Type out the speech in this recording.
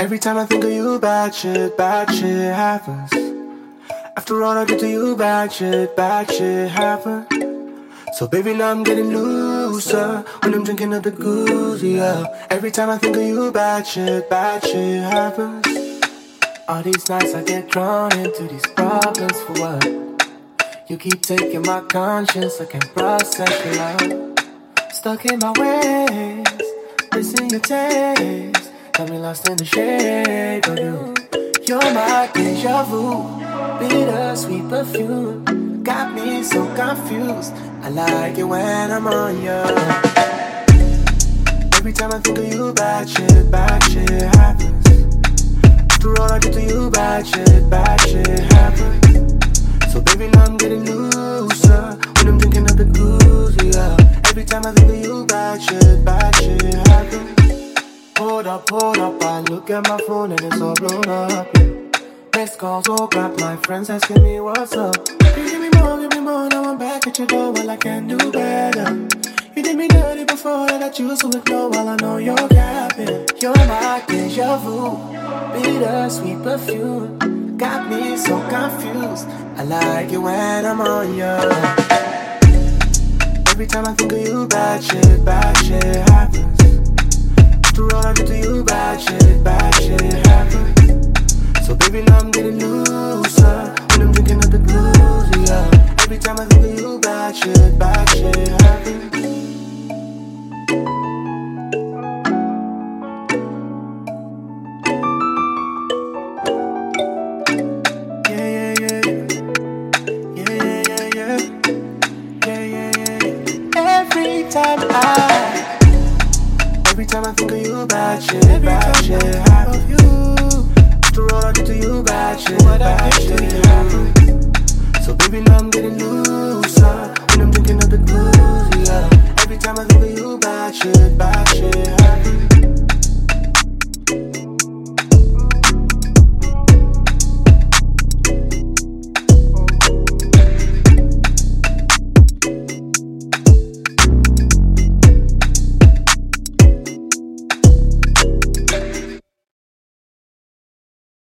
Every time I think of you, bad shit, bad shit happens. After all I did to you, bad shit, bad shit happens. So baby, now I'm getting looser when I'm drinking up the goose, yeah. Every time I think of you, bad shit, bad shit happens. All these nights I get drawn into these problems for what? You keep taking my conscience, I can't process your love. Stuck in my ways, missing your taste. Got me lost in the shade of you. You're my deja vu, bittersweet perfume. Got me so confused. I like it when I'm on you. Every time I think of you, bad shit, bad shit happens. After all I did to you, bad shit, bad shit happens. So baby, now I'm getting looser up, hold up, I look at my phone and it's all blown up, yeah. Missed calls, oh crap, my friends asking me what's up. You give me more, give me more, now I'm back at your door, well I can do better. You did me dirty before that I choose to ignore while I know you're capping. You're my deja vu, bittersweet perfume. Got me so confused. I like it when I'm on you. Every time I think of you, bad shit, bad shit I to you, bad shit, bad shit. So baby, now I'm getting looser when I'm drinking up the blues, yeah. Every time I think of you, bad shit, bad shit happens. Yeah, yeah, time I think of you, bad shit, bad shit happens. You, after all I did to you, bad shit, bad